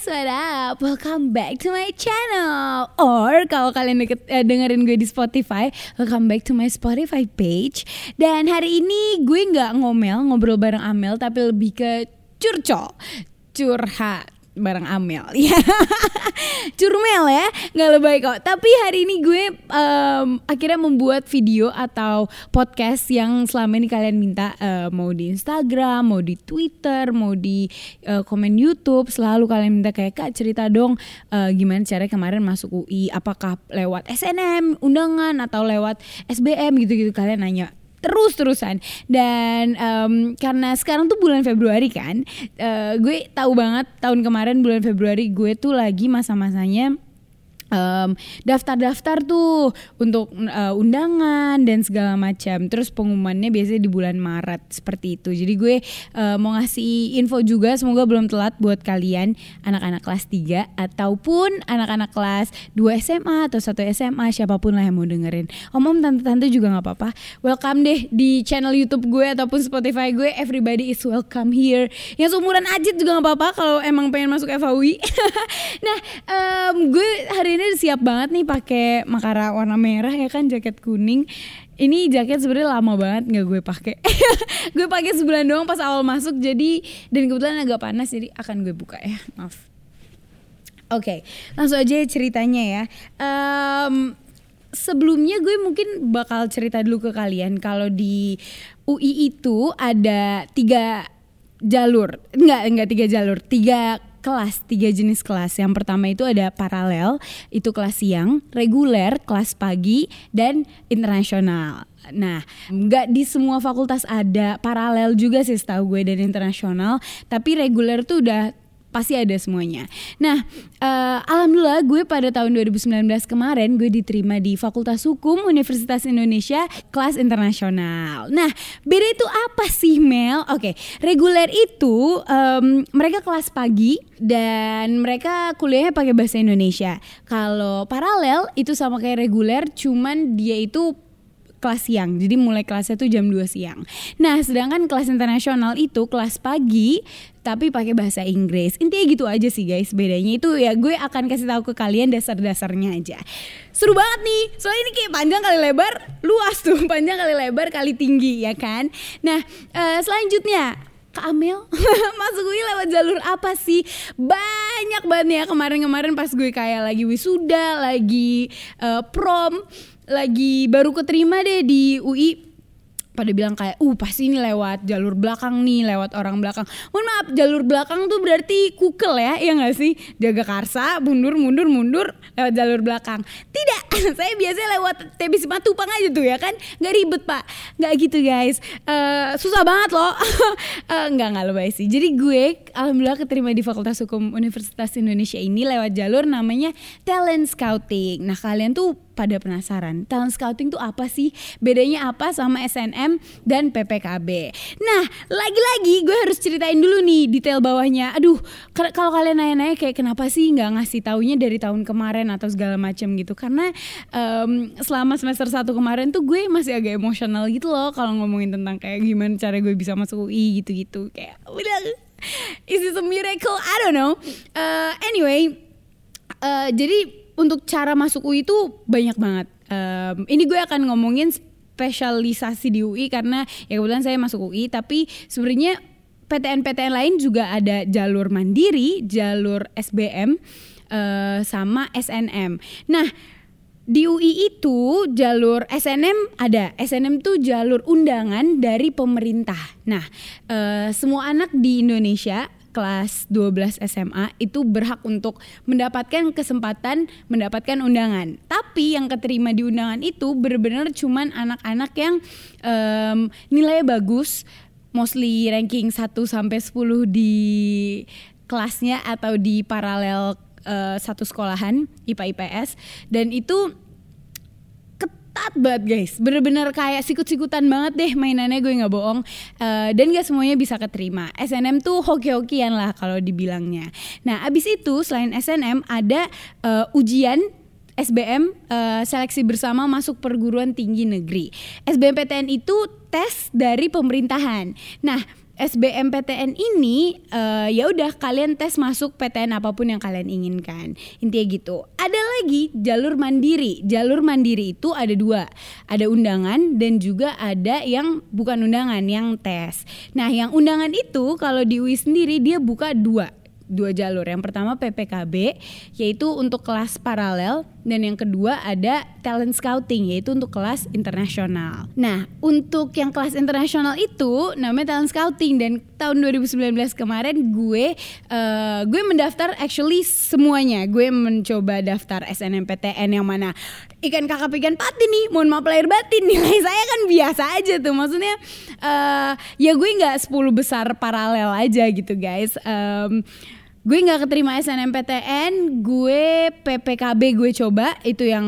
guys, what up? Welcome back to my channel. Or kalau kalian deket, eh, dengerin gue di Spotify, welcome back to my Spotify page. Dan hari ini gue nggak ngomel, ngobrol bareng Amel, tapi lebih ke curcol, curhat bareng Amel. Ya. Curmel ya nggak lebay kok. Tapi hari ini gue um, akhirnya membuat video atau podcast yang selama ini kalian minta uh, mau di Instagram mau di Twitter mau di uh, komen YouTube selalu kalian minta kayak kak cerita dong uh, gimana cara kemarin masuk UI apakah lewat SNM undangan atau lewat SBM gitu-gitu. Kalian nanya terus-terusan. Dan um, karena sekarang tuh bulan Februari kan uh, gue tahu banget tahun kemarin bulan Februari gue tuh lagi masa-masanya um, daftar-daftar tuh untuk uh, undangan dan segala macam. Terus pengumumannya biasanya di bulan Maret seperti itu. Jadi gue uh, mau ngasih info juga semoga belum telat buat kalian anak-anak kelas 3 ataupun anak-anak kelas 2 SMA atau satu SMA siapa pun lah yang mau dengerin. Om-om tante-tante juga nggak apa-apa. Welcome deh di channel YouTube gue ataupun Spotify gue. Everybody is welcome here. Yang seumuran Ajit juga nggak apa-apa kalau emang pengen masuk FAUI. nah, um, gue hari ini ini siap banget nih pakai makara warna merah ya kan jaket kuning. Ini jaket sebenarnya lama banget nggak gue pakai. Gue pakai sebulan doang pas awal masuk jadi dan kebetulan agak panas jadi akan gue buka ya. Maaf. Oke okay, langsung aja ceritanya ya. Um, sebelumnya gue mungkin bakal cerita dulu ke kalian kalau di UI itu ada tiga jalur. Enggak enggak tiga jalur tiga kelas, tiga jenis kelas. Yang pertama itu ada paralel, itu kelas siang, reguler, kelas pagi, dan internasional. Nah, nggak di semua fakultas ada paralel juga sih setahu gue dan internasional, tapi reguler tuh udah pasti ada semuanya. Nah, uh, alhamdulillah gue pada tahun 2019 kemarin gue diterima di Fakultas Hukum Universitas Indonesia kelas internasional. Nah, beda itu apa sih Mel? Oke, okay, reguler itu um, mereka kelas pagi dan mereka kuliahnya pakai bahasa Indonesia. Kalau paralel itu sama kayak reguler, cuman dia itu kelas siang. Jadi mulai kelasnya tuh jam 2 siang. Nah, sedangkan kelas internasional itu kelas pagi tapi pakai bahasa Inggris. Intinya gitu aja sih guys. Bedanya itu ya gue akan kasih tahu ke kalian dasar-dasarnya aja. Seru banget nih. Soalnya ini kayak panjang kali lebar, luas tuh. Panjang kali lebar kali tinggi ya kan. Nah, uh, selanjutnya Kak Amel masuk gue lewat jalur apa sih banyak banget ya kemarin-kemarin pas gue kayak lagi wisuda lagi uh, prom lagi baru keterima deh di UI pada bilang kayak uh pasti ini lewat jalur belakang nih lewat orang belakang. Mohon maaf jalur belakang tuh berarti kukel ya ya nggak sih? Jaga karsa mundur mundur mundur lewat jalur belakang. Tidak saya biasanya lewat TBC Matupang aja tuh ya kan? Nggak ribet pak. Nggak gitu guys. Uh, susah banget loh. Uh, nggak nggak lebay sih. Jadi gue alhamdulillah keterima di Fakultas Hukum Universitas Indonesia ini lewat jalur namanya talent scouting. Nah kalian tuh pada penasaran talent scouting tuh apa sih? Bedanya apa sama SNM dan PPKB nah lagi-lagi gue harus ceritain dulu nih detail bawahnya. Aduh kalau kalian nanya-nanya kayak kenapa sih nggak ngasih taunya dari tahun kemarin atau segala macam gitu? Karena um, selama semester satu kemarin tuh gue masih agak emosional gitu loh kalau ngomongin tentang kayak gimana cara gue bisa masuk UI gitu-gitu. Kayak udah is this a miracle? I don't know. Uh, anyway uh, jadi untuk cara masuk UI itu banyak banget. Um, ini gue akan ngomongin spesialisasi di UI karena ya kebetulan saya masuk UI tapi sebenarnya PTN-PTN lain juga ada jalur mandiri, jalur SBM uh, sama SNM. Nah, di UI itu jalur SNM ada. SNM tuh jalur undangan dari pemerintah. Nah, uh, semua anak di Indonesia kelas 12 SMA itu berhak untuk mendapatkan kesempatan mendapatkan undangan. Tapi yang keterima di undangan itu benar-benar cuman anak-anak yang um, nilainya bagus, mostly ranking 1 sampai 10 di kelasnya atau di paralel uh, satu sekolahan IPA IPS dan itu ketat banget guys. Bener-bener kayak sikut-sikutan banget deh mainannya gue nggak bohong. Uh, dan gak semuanya bisa keterima. SNM tuh hoki-hokian lah kalau dibilangnya. Nah abis itu selain SNM ada uh, ujian SBM uh, seleksi bersama masuk perguruan tinggi negeri. SBMPTN itu tes dari pemerintahan. Nah SBMPTN ini uh, ya udah kalian tes masuk PTN apa pun yang kalian inginkan. Intinya gitu. Ada lagi jalur mandiri. Jalur mandiri itu ada dua. Ada undangan dan juga ada yang bukan undangan, yang tes. Nah, yang undangan itu kalau di UI sendiri dia buka dua dua jalur. Yang pertama PPKB yaitu untuk kelas paralel dan yang kedua ada talent scouting yaitu untuk kelas internasional. Nah, untuk yang kelas internasional itu namanya talent scouting dan tahun 2019 kemarin gue uh, gue mendaftar actually semuanya. Gue mencoba daftar SNMPTN yang mana ikan kakap ikan patin nih. Mohon maaf lahir batin nilai saya kan biasa aja tuh. Maksudnya uh, ya gue nggak 10 besar paralel aja gitu guys. Um, gue nggak keterima SNMPTN, gue PPKB gue coba itu yang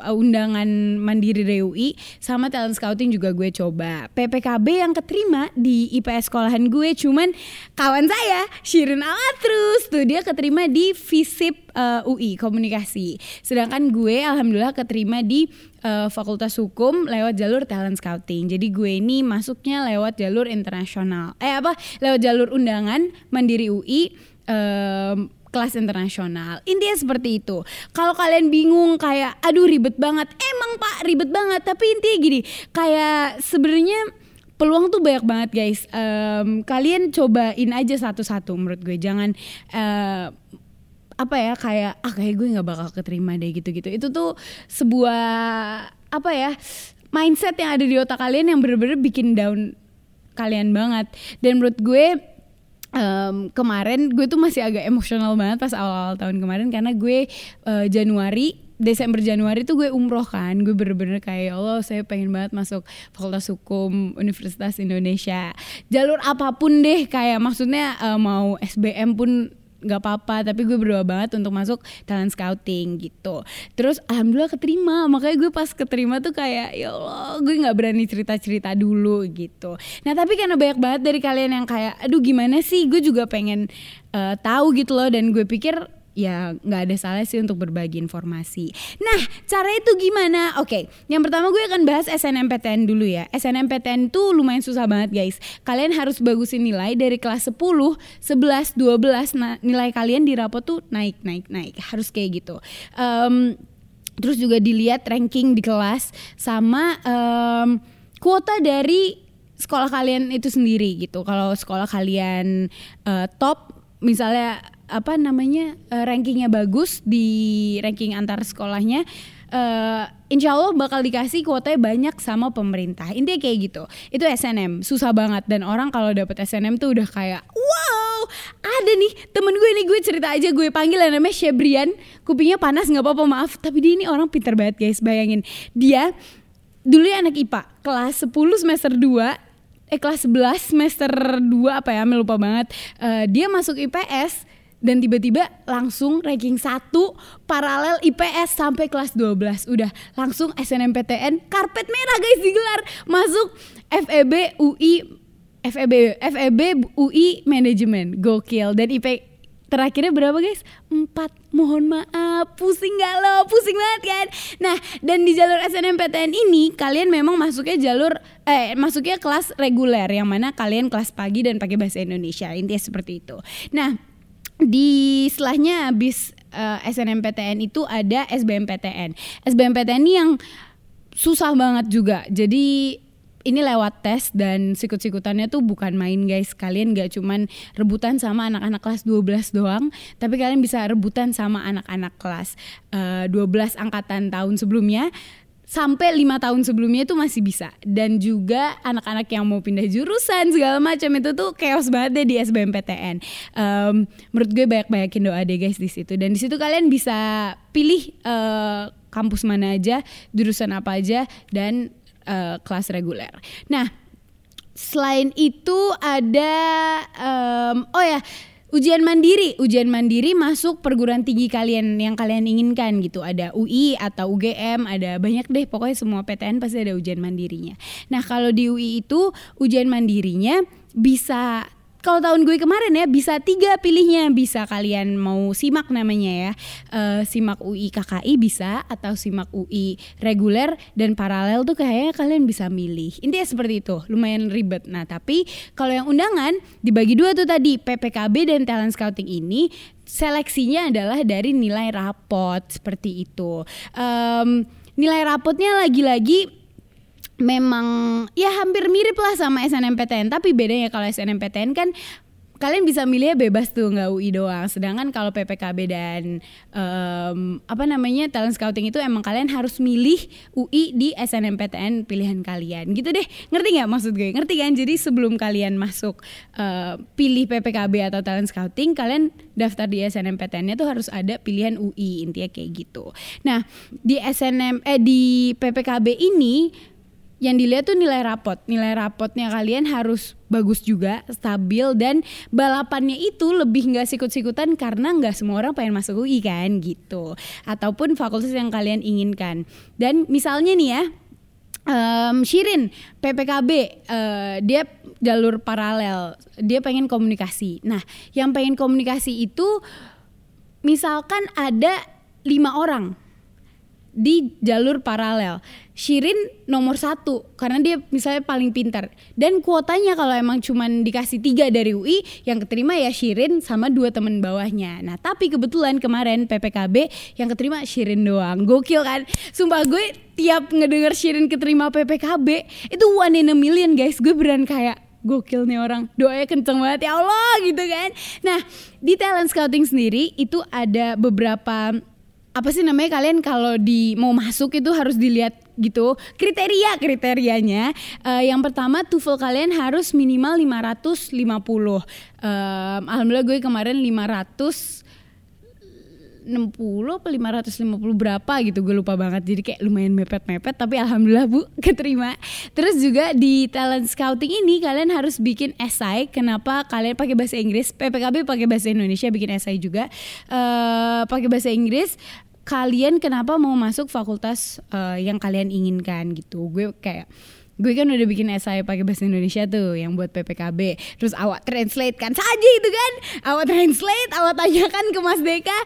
uh, undangan mandiri dari UI sama talent scouting juga gue coba. PPKB yang keterima di IPS sekolahan gue cuman kawan saya Shirin Alatrus tuh dia keterima di FISIP uh, UI komunikasi. Sedangkan gue alhamdulillah keterima di uh, Fakultas Hukum lewat jalur talent scouting. Jadi gue ini masuknya lewat jalur internasional. Eh apa? Lewat jalur undangan mandiri UI um, kelas internasional. Intinya seperti itu. Kalau kalian bingung kayak aduh ribet banget. Emang Pak ribet banget, tapi intinya gini, kayak sebenarnya peluang tuh banyak banget guys. Um, kalian cobain aja satu-satu menurut gue. Jangan uh, apa ya kayak ah kayak gue nggak bakal keterima deh gitu-gitu. Itu tuh sebuah apa ya mindset yang ada di otak kalian yang bener-bener bikin down kalian banget. Dan menurut gue um, kemarin gue tuh masih agak emosional banget pas awal-awal tahun kemarin karena gue uh, Januari Desember Januari tuh gue umroh kan. Gue bener-bener kayak ya Allah saya pengen banget masuk Fakultas Hukum Universitas Indonesia. Jalur apa pun deh kayak maksudnya uh, mau SBM pun nggak apa-apa tapi gue berdoa banget untuk masuk talent scouting gitu. Terus alhamdulillah keterima. Makanya gue pas keterima tuh kayak ya Allah gue nggak berani cerita cerita dulu gitu. Nah tapi karena banyak banget dari kalian yang kayak aduh gimana sih? Gue juga pengen uh, tahu gitu loh. Dan gue pikir ya nggak ada salah sih untuk berbagi informasi. Nah, cara itu gimana? Oke, yang pertama gue akan bahas SNMPTN dulu ya. SNMPTN tuh lumayan susah banget guys. Kalian harus bagusin nilai dari kelas 10, 11, 12. Nah, nilai kalian di rapot tuh naik, naik, naik. Harus kayak gitu. Um, terus juga dilihat ranking di kelas sama um, kuota dari sekolah kalian itu sendiri gitu. Kalau sekolah kalian uh, top misalnya apa namanya uh, rankingnya bagus di ranking antar sekolahnya uh, insya Allah bakal dikasih kuotanya banyak sama pemerintah. Intinya kayak gitu. Itu SNM susah banget. Dan orang kalau dapet SNM tuh udah kayak wow ada nih temen gue nih gue cerita aja gue panggil. Namanya Shebrian. Kupingnya panas nggak apa-apa maaf. Tapi dia ini orang pinter banget guys. Bayangin. Dia dulu ya anak IPA kelas 10 semester 2 eh kelas 11 semester 2 apa ya lupa banget. Uh, dia masuk IPS dan tiba-tiba langsung ranking 1 paralel IPS sampai kelas 12 udah langsung SNMPTN karpet merah guys digelar. Masuk FEB UI FEB FEB UI manajemen gokil. Dan IP terakhirnya berapa guys? 4 mohon maaf pusing gak lo? Pusing banget kan? Nah dan di jalur SNMPTN ini kalian memang masuknya jalur eh masuknya kelas reguler yang mana kalian kelas pagi dan pakai bahasa Indonesia. Intinya seperti itu. Nah di setelahnya habis uh, eh, SNMPTN itu ada SBMPTN. SBMPTN ini yang susah banget juga. Jadi ini lewat tes dan sikut-sikutannya tuh bukan main guys. Kalian gak cuman rebutan sama anak-anak kelas 12 doang, tapi kalian bisa rebutan sama anak-anak kelas uh, eh, 12 angkatan tahun sebelumnya sampai lima tahun sebelumnya itu masih bisa dan juga anak-anak yang mau pindah jurusan segala macam itu tuh chaos banget deh di SBMPTN. Um, menurut gue banyak-banyakin doa deh guys di situ dan di situ kalian bisa pilih uh, kampus mana aja, jurusan apa aja dan uh, kelas reguler. Nah, selain itu ada um, oh ya Ujian mandiri, ujian mandiri masuk perguruan tinggi kalian yang kalian inginkan gitu. Ada UI atau UGM, ada banyak deh pokoknya semua PTN pasti ada ujian mandirinya. Nah, kalau di UI itu ujian mandirinya bisa 3 kalau tahun gue kemarin ya bisa tiga pilihnya. Bisa kalian mau simak namanya ya. Uh, simak UI KKI bisa atau simak UI reguler dan paralel tuh kayaknya kalian bisa milih. Intinya seperti itu lumayan ribet. Nah tapi kalau yang undangan dibagi dua tuh tadi PPKB dan talent scouting ini seleksinya adalah dari nilai rapot seperti itu. Um, nilai rapotnya lagi-lagi memang ya hampir mirip lah sama SNMPTN tapi bedanya kalau SNMPTN kan kalian bisa milihnya bebas tuh nggak UI doang. Sedangkan kalau PPKB dan um, apa namanya talent scouting itu emang kalian harus milih UI di SNMPTN pilihan kalian. Gitu deh. Ngerti nggak maksud gue? Ngerti kan? Jadi sebelum kalian masuk uh, pilih PPKB atau talent scouting kalian daftar di SNMPTN-nya tuh harus ada pilihan UI intinya kayak gitu. Nah di SNM eh di PPKB ini yang dilihat tuh nilai rapot. Nilai rapotnya kalian harus bagus juga, stabil dan balapannya itu lebih nggak sikut-sikutan karena nggak semua orang pengen masuk UI kan gitu. Ataupun fakultas yang kalian inginkan. Dan misalnya nih ya, um, Shirin PPKB uh, eh, dia jalur paralel, dia pengen komunikasi. Nah, yang pengen komunikasi itu misalkan ada lima orang di jalur paralel. Shirin nomor satu karena dia misalnya paling pintar dan kuotanya kalau emang cuman dikasih tiga dari UI yang keterima ya Shirin sama dua temen bawahnya. Nah tapi kebetulan kemarin PPKB yang keterima Shirin doang. Gokil kan? Sumpah gue tiap ngedenger Shirin keterima PPKB itu one in a million guys. Gue beran kayak gokil nih orang doanya kenceng banget ya Allah gitu kan nah di talent scouting sendiri itu ada beberapa apa sih namanya kalian kalau di mau masuk itu harus dilihat gitu kriteria kriterianya. Uh, yang pertama TOEFL kalian harus minimal 550 um, alhamdulillah gue kemarin 500 60 apa 550 berapa gitu gue lupa banget. Jadi kayak lumayan mepet-mepet tapi alhamdulillah Bu keterima. Terus juga di talent scouting ini kalian harus bikin esai kenapa kalian pakai bahasa Inggris. PPKB pakai bahasa Indonesia bikin esai juga. Uh, pakai bahasa Inggris kalian kenapa mau masuk fakultas uh, yang kalian inginkan gitu. Gue kayak gue kan udah bikin esai pakai bahasa Indonesia tuh yang buat PPKB terus awak translate kan saja itu kan. Awak translate awak tanyakan ke Mas Deka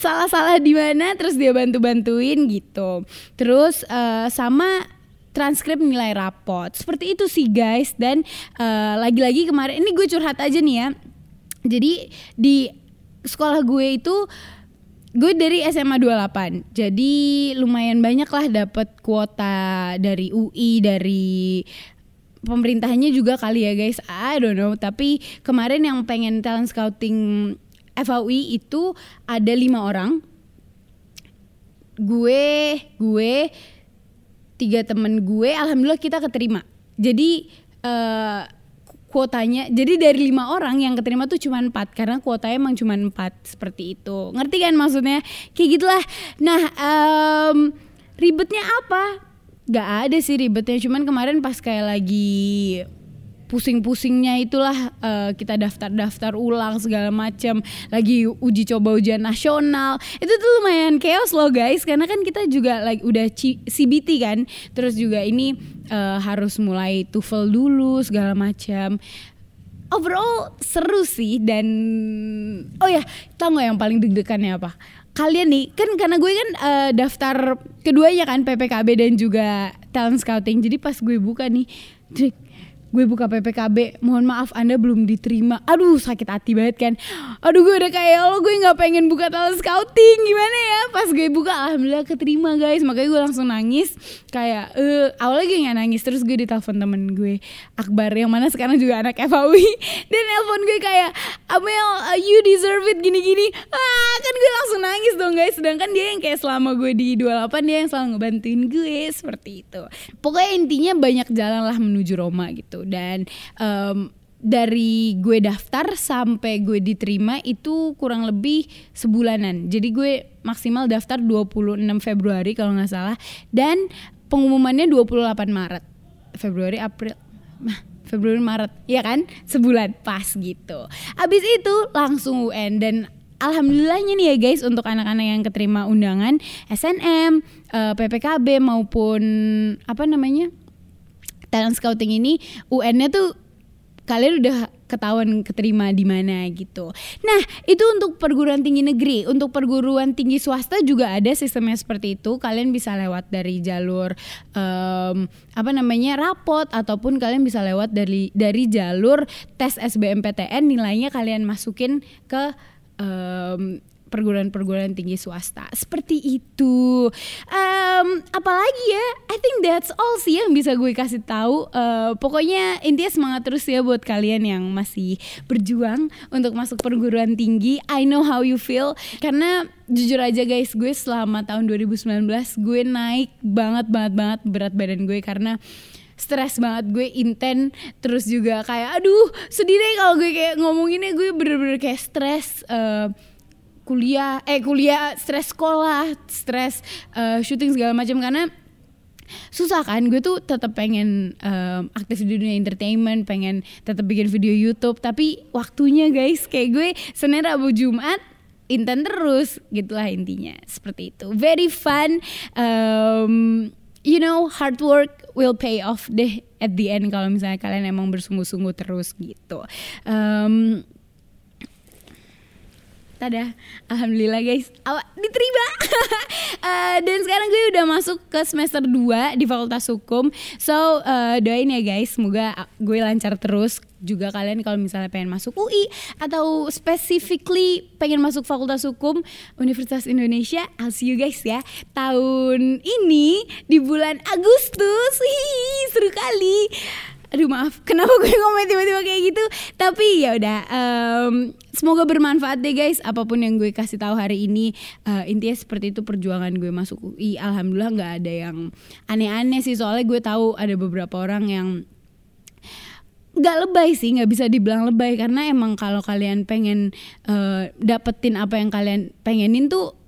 salah-salah di mana terus dia bantu-bantuin gitu. Terus uh, sama transkrip nilai rapot. Seperti itu sih guys. Dan uh, lagi-lagi kemarin ini gue curhat aja nih ya. Jadi di sekolah gue itu gue dari SMA 28 jadi lumayan banyak lah dapat kuota dari UI dari pemerintahnya juga kali ya guys. I don't know. Tapi kemarin yang pengen talent scouting FAUI itu ada lima orang. Gue gue tiga temen gue alhamdulillah kita keterima. Jadi uh, kuotanya. Jadi dari lima orang yang keterima tuh cuma empat. Karena kuotanya emang cuma empat. Seperti itu. Ngerti kan maksudnya? Kayak gitulah. Nah um, ribetnya apa? Gak ada sih ribetnya. Cuman kemarin pas kayak lagi pusing-pusingnya itulah uh, kita daftar-daftar ulang segala macam lagi uji coba ujian nasional. Itu tuh lumayan chaos loh guys. Karena kan kita juga like udah CBT kan. Terus juga ini uh, harus mulai TOEFL dulu segala macam overall seru sih. Dan oh ya tau gak yang paling deg-degannya apa? Kalian nih kan karena gue kan uh, daftar keduanya kan PPKB dan juga talent scouting. Jadi pas gue buka nih gue buka PPKB mohon maaf anda belum diterima. Aduh sakit hati banget kan. Aduh gue udah kayak ya lo gue nggak pengen buka talent scouting. Gimana ya? Pas gue buka alhamdulillah keterima guys. Makanya gue langsung nangis. Kayak eh awalnya gue nggak nangis. Terus gue ditelepon temen gue Akbar yang mana sekarang juga anak FAUI dan telepon gue kayak Amel you deserve it gini-gini. Ah kan gue langsung nangis dong guys sedangkan dia yang kayak selama gue di 28 dia yang selalu ngebantuin gue seperti itu pokoknya intinya banyak jalan lah menuju Roma gitu dan um, dari gue daftar sampai gue diterima itu kurang lebih sebulanan. Jadi gue maksimal daftar 26 Februari kalau nggak salah dan pengumumannya 28 Maret. Februari, April, Februari, Maret, ya kan? Sebulan pas gitu. Abis itu langsung UN dan alhamdulillahnya nih ya guys untuk anak-anak yang keterima undangan SNM, uh, eh, PPKB maupun apa namanya? talent scouting ini UN-nya tuh kalian udah ketahuan keterima di mana gitu. Nah itu untuk perguruan tinggi negeri, untuk perguruan tinggi swasta juga ada sistemnya seperti itu. Kalian bisa lewat dari jalur um, apa namanya rapot ataupun kalian bisa lewat dari dari jalur tes SBMPTN nilainya kalian masukin ke um, perguruan-perguruan tinggi swasta seperti itu. Um, apalagi ya, I think that's all sih yang bisa gue kasih tahu. Uh, pokoknya intinya semangat terus ya buat kalian yang masih berjuang untuk masuk perguruan tinggi. I know how you feel karena jujur aja guys, gue selama tahun 2019 gue naik banget banget banget berat badan gue karena stres banget gue inten terus juga kayak aduh sedih deh kalau gue kayak ngomonginnya. Gue bener-bener kayak stres uh, kuliah eh kuliah stres sekolah stres uh, syuting segala macam karena susah kan gue tuh tetap pengen um, aktif di dunia entertainment pengen tetap bikin video YouTube tapi waktunya guys kayak gue Senin Rabu Jumat intent terus gitulah intinya seperti itu. Very fun um, you know hard work will pay off deh at the end kalau misalnya kalian emang bersungguh-sungguh terus gitu. Um, tada alhamdulillah guys. Awak diterima. Uh, dan sekarang gue udah masuk ke semester 2 di fakultas hukum. So uh, doain ya guys. Semoga gue lancar terus. Juga kalian kalau misalnya pengen masuk UI atau specifically pengen masuk fakultas hukum Universitas Indonesia I'll see you guys ya. Tahun ini di bulan Agustus. Hihi, seru kali aduh maaf. Kenapa gue ngomong tiba-tiba kayak gitu? Tapi ya udah um, semoga bermanfaat deh guys. Apa pun yang gue kasih tahu hari ini uh, intinya seperti itu perjuangan gue masuk UI alhamdulillah nggak ada yang aneh-aneh sih. Soalnya gue tahu ada beberapa orang yang nggak lebay sih nggak bisa dibilang lebay. Karena emang kalau kalian pengen uh, dapetin apa yang kalian pengenin tuh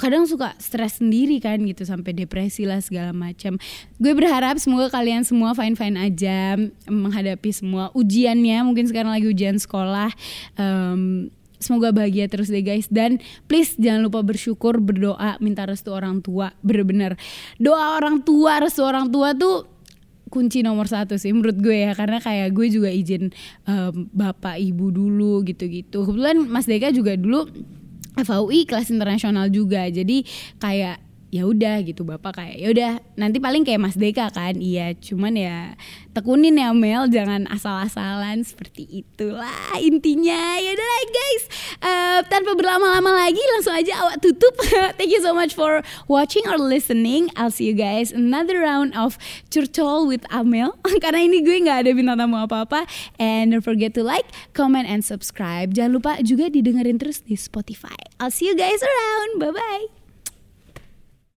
kadang suka stres sendiri kan gitu sampai depresi lah segala macam. Gue berharap semoga kalian semua fine fine aja menghadapi semua ujiannya. Mungkin sekarang lagi ujian sekolah. Um, semoga bahagia terus deh guys dan please jangan lupa bersyukur berdoa minta restu orang tua bener-bener doa orang tua restu orang tua tuh kunci nomor satu sih menurut gue ya karena kayak gue juga izin um, bapak ibu dulu gitu-gitu kebetulan Mas Deka juga dulu FAUI kelas internasional juga. Jadi kayak ya udah gitu bapak kayak ya udah nanti paling kayak Mas Deka kan. Iya cuman ya tekunin ya Mel jangan asal-asalan seperti itulah intinya. Ya udah guys. Uh, tanpa berlama-lama lagi langsung aja awak tutup. Thank you so much for watching or listening. I'll see you guys another round of curcol with Amel. Karena ini gue nggak ada bintang tamu apa-apa. And don't forget to like comment and subscribe. Jangan lupa juga didengerin terus di Spotify. I'll see you guys around. Bye bye